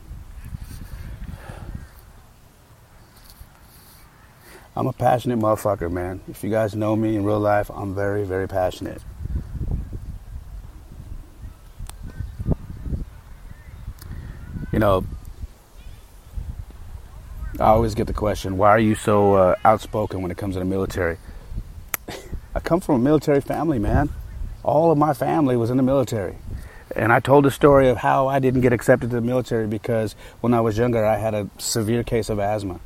I'm a passionate motherfucker, man. If you guys know me in real life, I'm very, very passionate. You know, I always get the question, why are you so uh, outspoken when it comes to the military? I come from a military family, man. All of my family was in the military. And I told the story of how I didn't get accepted to the military because when I was younger, I had a severe case of asthma.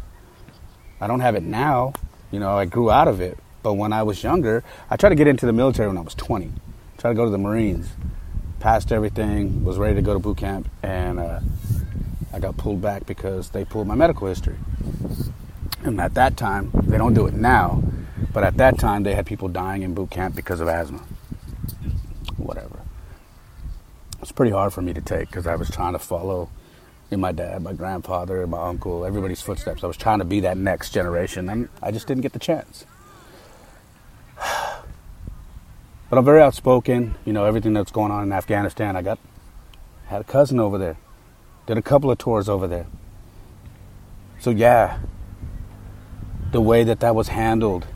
I don't have it now. You know, I grew out of it. But when I was younger, I tried to get into the military when I was 20. Tried to go to the Marines. Passed everything, was ready to go to boot camp, and uh, I got pulled back because they pulled my medical history. And at that time, they don't do it now, but at that time they had people dying in boot camp because of asthma. Whatever. It's pretty hard for me to take because I was trying to follow in my dad, my grandfather, my uncle, everybody's footsteps. I was trying to be that next generation, and I just didn't get the chance. But I'm very outspoken. You know everything that's going on in Afghanistan. I got had a cousin over there. Did a couple of tours over there. So yeah, the way that that was handled.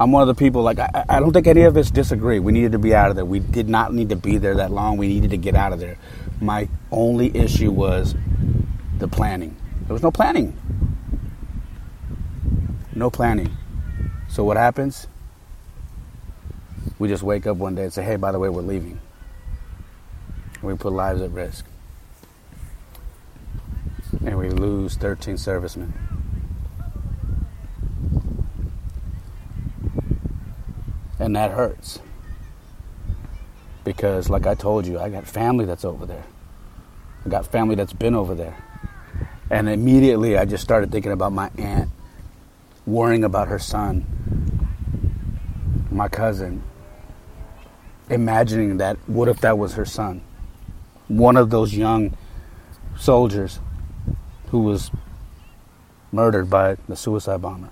I'm one of the people like I, I don't think any of us disagree. We needed to be out of there. We did not need to be there that long. We needed to get out of there. My only issue was the planning. There was no planning. No planning. So what happens? We just wake up one day and say, "Hey, by the way, we're leaving." We put lives at risk. And we lose 13 servicemen. And that hurts. Because, like I told you, I got family that's over there. I got family that's been over there. And immediately I just started thinking about my aunt, worrying about her son, my cousin, imagining that what if that was her son? One of those young soldiers who was murdered by the suicide bomber.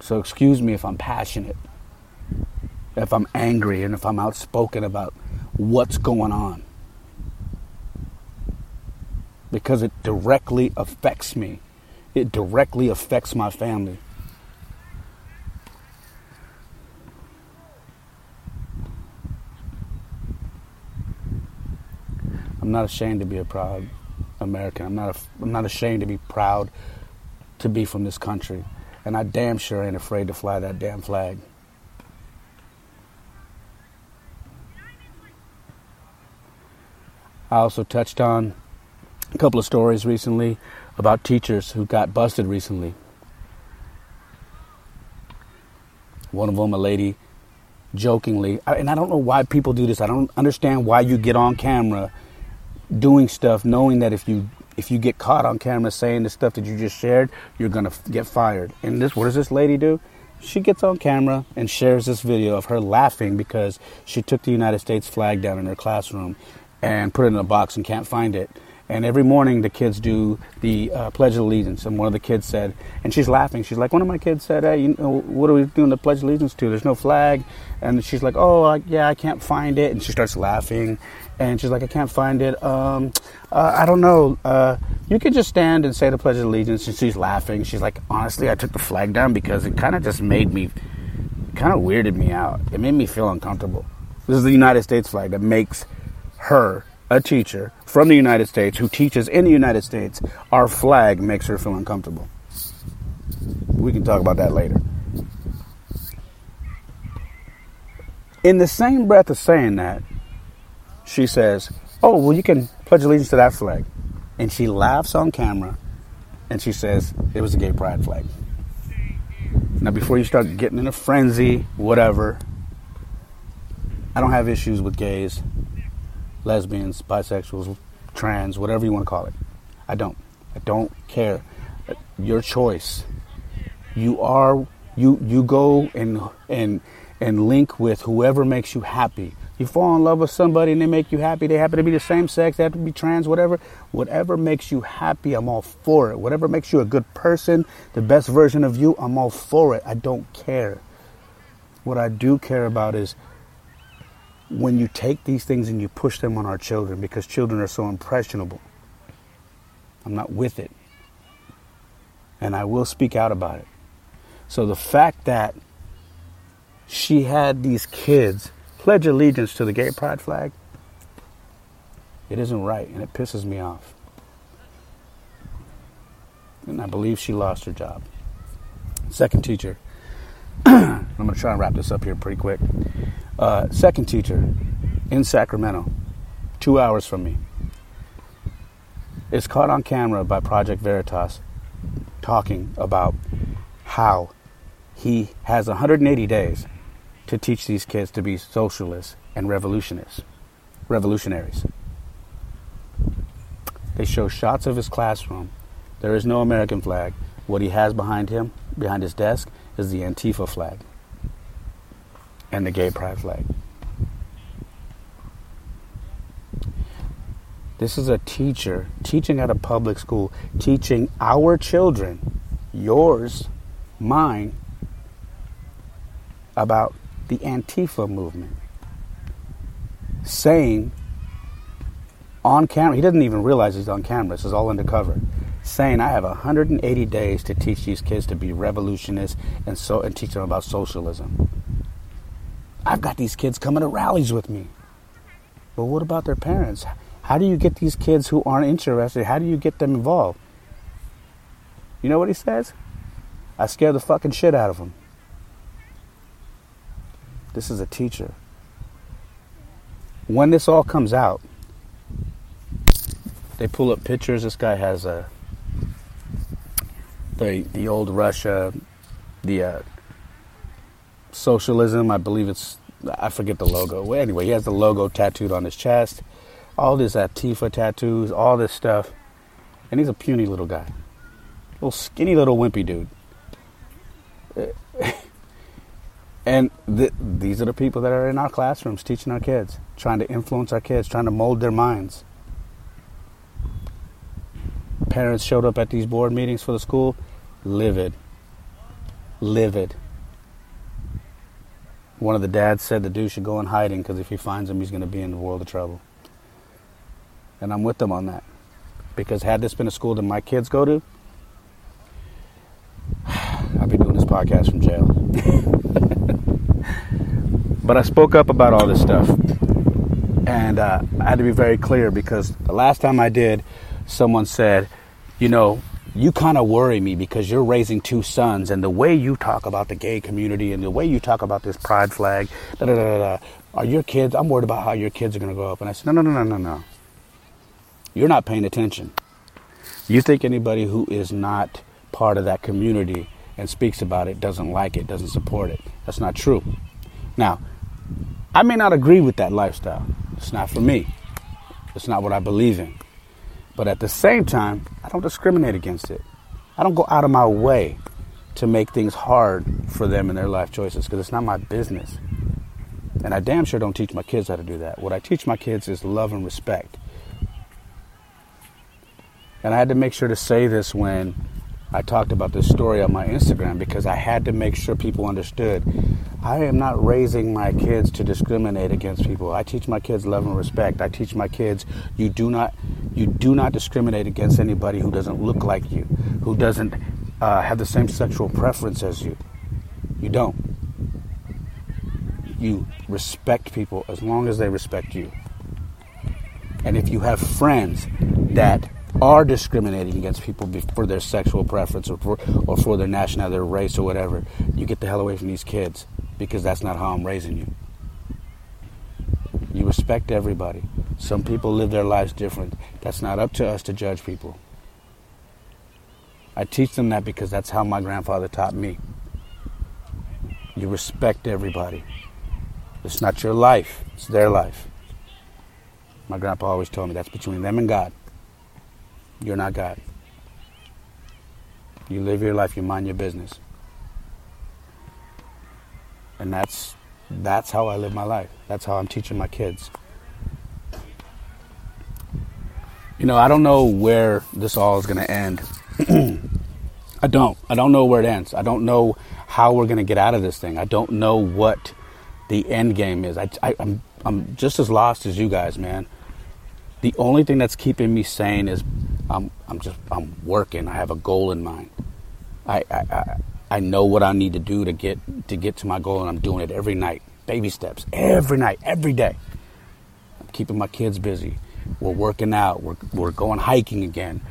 So, excuse me if I'm passionate, if I'm angry, and if I'm outspoken about what's going on. Because it directly affects me, it directly affects my family. I'm not ashamed to be a proud American. I'm not. A, I'm not ashamed to be proud to be from this country, and I damn sure ain't afraid to fly that damn flag. I also touched on a couple of stories recently about teachers who got busted recently. One of them, a lady, jokingly, and I don't know why people do this. I don't understand why you get on camera doing stuff knowing that if you if you get caught on camera saying the stuff that you just shared, you're gonna get fired. And this, what does this lady do? She gets on camera and shares this video of her laughing because she took the United States flag down in her classroom and put it in a box and can't find it. And every morning the kids do the uh, Pledge of Allegiance. And one of the kids said, and she's laughing. She's like, one of my kids said, hey, you know, what are we doing the Pledge of Allegiance to? There's no flag. And she's like, oh, I, yeah, I can't find it. And she starts laughing. And she's like, I can't find it. Um, uh, I don't know. Uh, you could just stand and say the Pledge of Allegiance. And she's laughing. She's like, honestly, I took the flag down because it kind of just made me, kind of weirded me out. It made me feel uncomfortable. This is the United States flag that makes her a teacher from the United States who teaches in the United States, our flag makes her feel uncomfortable. We can talk about that later. In the same breath of saying that, she says, Oh, well, you can pledge allegiance to that flag. And she laughs on camera and she says, It was a gay pride flag. Now, before you start getting in a frenzy, whatever, I don't have issues with gays lesbians, bisexuals, trans, whatever you want to call it. I don't. I don't care. Your choice. You are you you go and and and link with whoever makes you happy. You fall in love with somebody and they make you happy. They happen to be the same sex, they have to be trans, whatever. Whatever makes you happy, I'm all for it. Whatever makes you a good person, the best version of you, I'm all for it. I don't care. What I do care about is when you take these things and you push them on our children because children are so impressionable. I'm not with it. And I will speak out about it. So the fact that she had these kids pledge allegiance to the gay pride flag, it isn't right and it pisses me off. And I believe she lost her job. Second teacher. I'm going to try and wrap this up here pretty quick. Uh, second teacher in Sacramento, two hours from me, is caught on camera by Project Veritas talking about how he has 180 days to teach these kids to be socialists and revolutionists, revolutionaries. They show shots of his classroom. There is no American flag. What he has behind him, behind his desk, is the Antifa flag and the gay pride flag. This is a teacher teaching at a public school, teaching our children, yours, mine, about the Antifa movement. Saying on camera, he doesn't even realize he's on camera, this is all undercover. Saying, I have 180 days to teach these kids to be revolutionists and, so, and teach them about socialism. I've got these kids coming to rallies with me. But what about their parents? How do you get these kids who aren't interested? How do you get them involved? You know what he says? I scare the fucking shit out of them. This is a teacher. When this all comes out, they pull up pictures. This guy has a the the old Russia, the uh, socialism. I believe it's I forget the logo. Well, anyway, he has the logo tattooed on his chest. All this Antifa tattoos, all this stuff, and he's a puny little guy, little skinny little wimpy dude. And th- these are the people that are in our classrooms teaching our kids, trying to influence our kids, trying to mold their minds. Parents showed up at these board meetings for the school, livid. Livid. One of the dads said the dude should go in hiding because if he finds him, he's going to be in a world of trouble. And I'm with them on that. Because had this been a school that my kids go to, I'd be doing this podcast from jail. but I spoke up about all this stuff. And uh, I had to be very clear because the last time I did, someone said, you know, you kind of worry me because you're raising two sons, and the way you talk about the gay community and the way you talk about this pride flag, da da da da, are your kids? I'm worried about how your kids are going to grow up. And I said, no, no, no, no, no, no. You're not paying attention. You think anybody who is not part of that community and speaks about it doesn't like it, doesn't support it. That's not true. Now, I may not agree with that lifestyle. It's not for me. It's not what I believe in. But at the same time, I don't discriminate against it. I don't go out of my way to make things hard for them in their life choices because it's not my business. And I damn sure don't teach my kids how to do that. What I teach my kids is love and respect. And I had to make sure to say this when I talked about this story on my Instagram because I had to make sure people understood. I am not raising my kids to discriminate against people. I teach my kids love and respect. I teach my kids you do not you do not discriminate against anybody who doesn't look like you, who doesn't uh, have the same sexual preference as you. You don't. You respect people as long as they respect you. And if you have friends that are discriminating against people for their sexual preference or for, or for their nationality, their race, or whatever, you get the hell away from these kids because that's not how I'm raising you. You respect everybody. Some people live their lives different. That's not up to us to judge people. I teach them that because that's how my grandfather taught me. You respect everybody. It's not your life, it's their life. My grandpa always told me that's between them and God. You're not God. You live your life, you mind your business. And that's that's how I live my life. That's how I'm teaching my kids. You know, I don't know where this all is going to end. I don't. I don't know where it ends. I don't know how we're going to get out of this thing. I don't know what the end game is. I, I, I'm, I'm just as lost as you guys, man. The only thing that's keeping me sane is I'm, I'm just I'm working. I have a goal in mind. I, I, I, I know what I need to do to get to get to my goal, and I'm doing it every night, baby steps, every night, every day. I'm keeping my kids busy. We're working out. We're, we're going hiking again.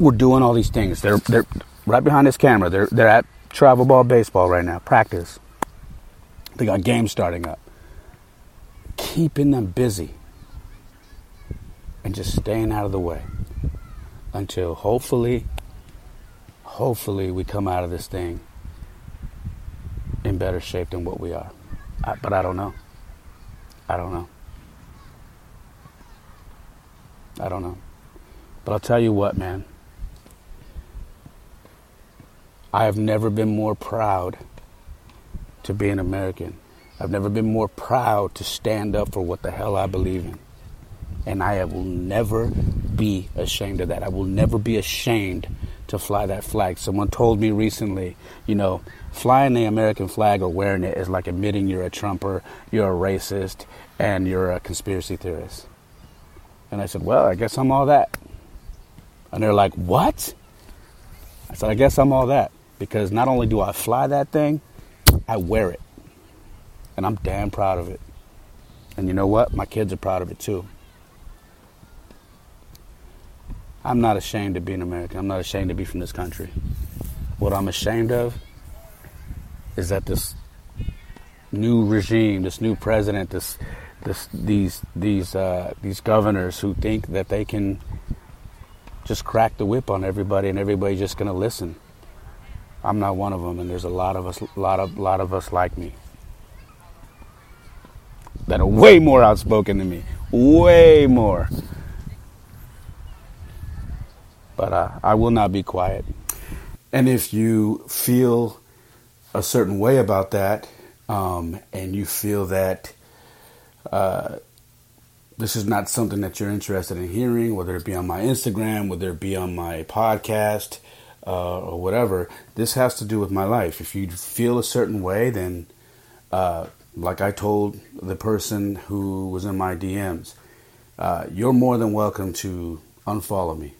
We're doing all these things. They're they're right behind this camera. They're they're at travel ball baseball right now, practice. They got games starting up. Keeping them busy and just staying out of the way until hopefully, hopefully we come out of this thing in better shape than what we are. I, but I don't know. I don't know. I don't know. But I'll tell you what, man. I have never been more proud to be an American. I've never been more proud to stand up for what the hell I believe in. And I will never be ashamed of that. I will never be ashamed to fly that flag. Someone told me recently, you know, flying the American flag or wearing it is like admitting you're a Trumper, you're a racist, and you're a conspiracy theorist. And I said, well, I guess I'm all that. And they're like, what? I said, I guess I'm all that. Because not only do I fly that thing, I wear it. And I'm damn proud of it. And you know what? My kids are proud of it too. I'm not ashamed to be an American. I'm not ashamed to be from this country. What I'm ashamed of is that this new regime, this new president, this, this, these, these, uh, these governors who think that they can just crack the whip on everybody and everybody's just going to listen. I'm not one of them, and there's a lot of us, lot of, lot of us like me that are way more outspoken than me, way more. But uh, I will not be quiet. And if you feel a certain way about that, um, and you feel that uh, this is not something that you're interested in hearing, whether it be on my Instagram, whether it be on my podcast, uh, or whatever, this has to do with my life. If you feel a certain way, then, uh, like I told the person who was in my DMs, uh, you're more than welcome to unfollow me.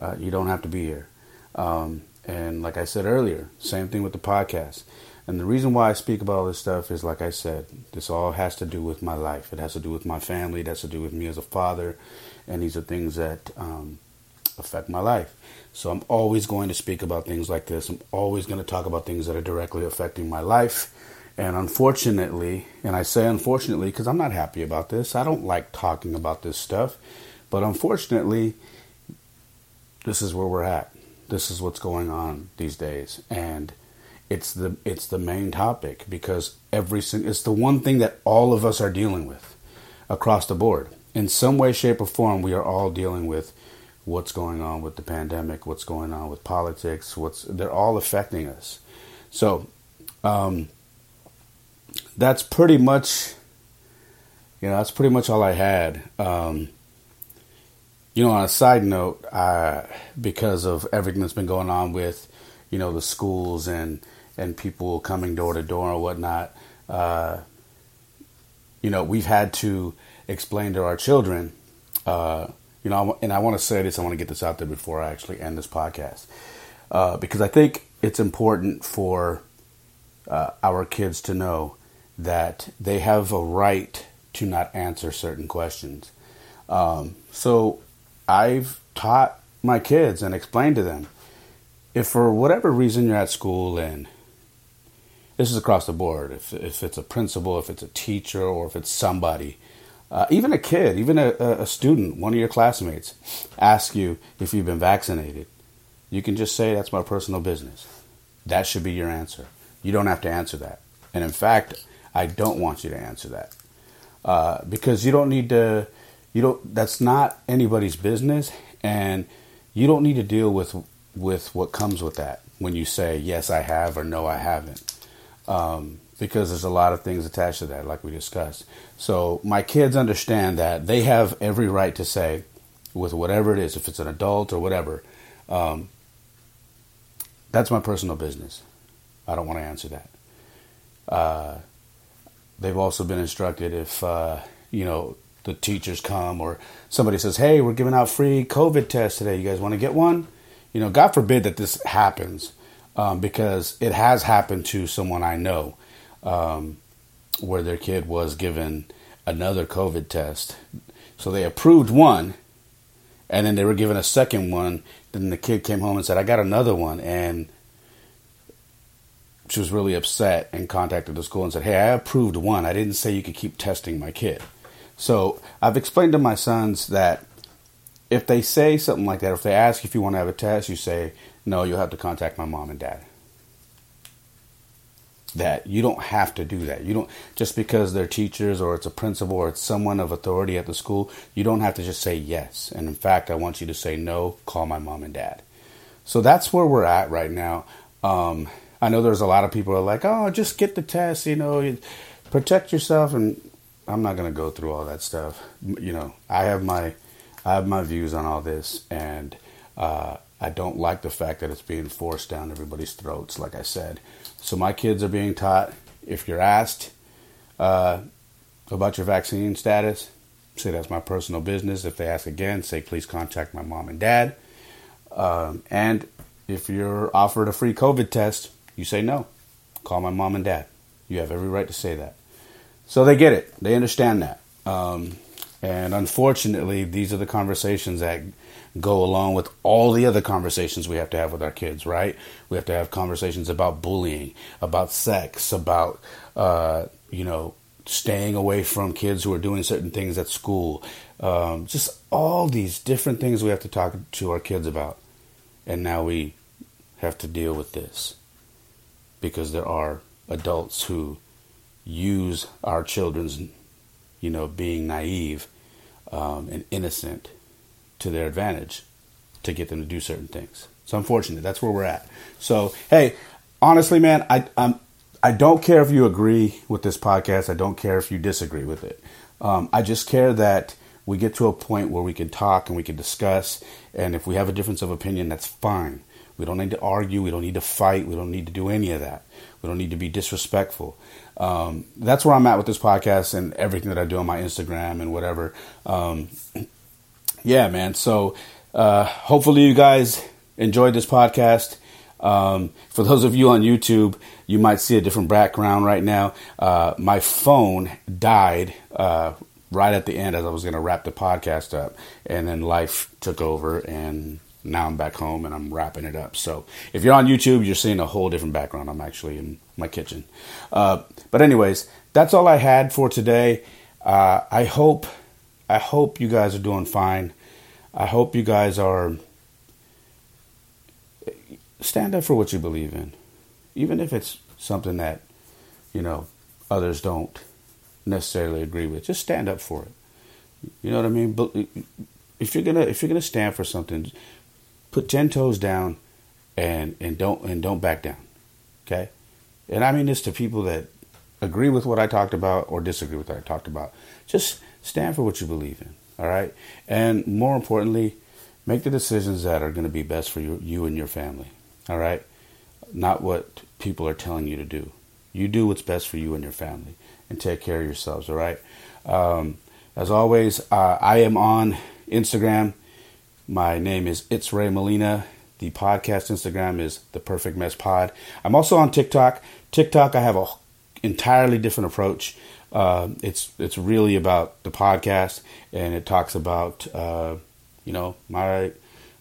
Uh, you don't have to be here. Um, and like I said earlier, same thing with the podcast. And the reason why I speak about all this stuff is, like I said, this all has to do with my life. It has to do with my family. It has to do with me as a father. And these are things that um, affect my life. So I'm always going to speak about things like this. I'm always going to talk about things that are directly affecting my life. And unfortunately, and I say unfortunately because I'm not happy about this, I don't like talking about this stuff. But unfortunately, this is where we're at. This is what's going on these days. And it's the it's the main topic because every it's the one thing that all of us are dealing with across the board in some way shape or form we are all dealing with what's going on with the pandemic what's going on with politics what's they're all affecting us so um, that's pretty much you know that's pretty much all i had um, you know on a side note uh, because of everything that's been going on with you know the schools and and people coming door to door and whatnot, uh, you know, we've had to explain to our children, uh, you know, and I want to say this, I want to get this out there before I actually end this podcast, uh, because I think it's important for uh, our kids to know that they have a right to not answer certain questions. Um, so I've taught my kids and explained to them if for whatever reason you're at school and this is across the board. If, if it's a principal, if it's a teacher, or if it's somebody, uh, even a kid, even a, a student, one of your classmates, ask you if you've been vaccinated, you can just say that's my personal business. That should be your answer. You don't have to answer that. And in fact, I don't want you to answer that uh, because you don't need to. You don't. That's not anybody's business, and you don't need to deal with with what comes with that when you say yes, I have or no, I haven't um, because there's a lot of things attached to that, like we discussed. So my kids understand that they have every right to say, with whatever it is, if it's an adult or whatever, um, that's my personal business. I don't want to answer that. Uh, they've also been instructed if uh, you know the teachers come or somebody says, "Hey, we're giving out free COVID tests today. You guys want to get one?" You know, God forbid that this happens um, because it has happened to someone I know um, where their kid was given another COVID test. So they approved one, and then they were given a second one. Then the kid came home and said, I got another one. And she was really upset and contacted the school and said, Hey, I approved one. I didn't say you could keep testing my kid. So I've explained to my sons that if they say something like that, if they ask if you want to have a test, you say, no, you'll have to contact my mom and dad. That you don't have to do that. You don't just because they're teachers or it's a principal or it's someone of authority at the school, you don't have to just say yes. And in fact, I want you to say no, call my mom and dad. So that's where we're at right now. Um, I know there's a lot of people are like, oh, just get the test, you know, protect yourself. And I'm not gonna go through all that stuff. You know, I have my I have my views on all this, and uh, I don't like the fact that it's being forced down everybody's throats. Like I said, so my kids are being taught. If you're asked uh, about your vaccine status, say that's my personal business. If they ask again, say please contact my mom and dad. Um, and if you're offered a free COVID test, you say no. Call my mom and dad. You have every right to say that. So they get it. They understand that. Um, and unfortunately, these are the conversations that go along with all the other conversations we have to have with our kids, right? We have to have conversations about bullying, about sex, about, uh, you know, staying away from kids who are doing certain things at school. Um, just all these different things we have to talk to our kids about. And now we have to deal with this because there are adults who use our children's, you know, being naive um, and innocent to their advantage to get them to do certain things. It's unfortunate. That's where we're at. So, hey, honestly, man, I I'm, I don't care if you agree with this podcast. I don't care if you disagree with it. Um, I just care that we get to a point where we can talk and we can discuss. And if we have a difference of opinion, that's fine. We don't need to argue. We don't need to fight. We don't need to do any of that. We don't need to be disrespectful. Um, that's where I'm at with this podcast and everything that I do on my Instagram and whatever. Um, yeah, man. So uh, hopefully you guys enjoyed this podcast. Um, for those of you on YouTube, you might see a different background right now. Uh, my phone died uh, right at the end as I was going to wrap the podcast up, and then life took over, and now I'm back home and I'm wrapping it up. So if you're on YouTube, you're seeing a whole different background. I'm actually in my kitchen. Uh, but anyways, that's all I had for today. Uh, I hope I hope you guys are doing fine. I hope you guys are stand up for what you believe in, even if it's something that you know others don't necessarily agree with. Just stand up for it. You know what I mean? But if you're gonna if you're gonna stand for something, put ten toes down and and don't and don't back down. Okay? And I mean this to people that agree with what I talked about or disagree with what I talked about. Just stand for what you believe in. All right? And more importantly, make the decisions that are going to be best for you, you and your family. All right? Not what people are telling you to do. You do what's best for you and your family and take care of yourselves. All right? Um, as always, uh, I am on Instagram my name is It's Ray Molina. The podcast Instagram is The Perfect Mess Pod. I'm also on TikTok. TikTok, I have a entirely different approach. Uh, it's it's really about the podcast, and it talks about uh, you know my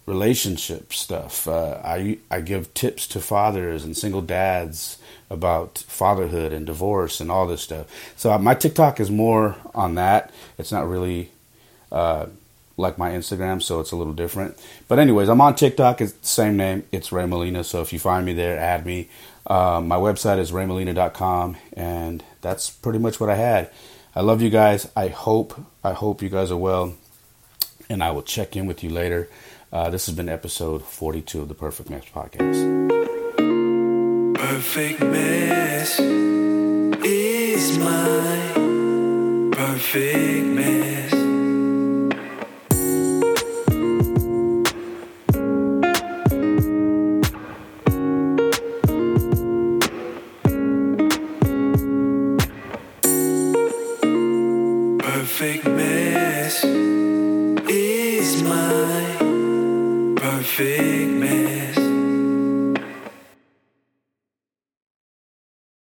relationship stuff. Uh, I I give tips to fathers and single dads about fatherhood and divorce and all this stuff. So my TikTok is more on that. It's not really uh, like my Instagram, so it's a little different. But anyways, I'm on TikTok. It's the same name. It's Ray Molina. So if you find me there, add me. Um, my website is raymolina.com, and that's pretty much what I had. I love you guys. I hope I hope you guys are well, and I will check in with you later. Uh, this has been episode 42 of the Perfect Mess podcast. Perfect mess is my perfect mess.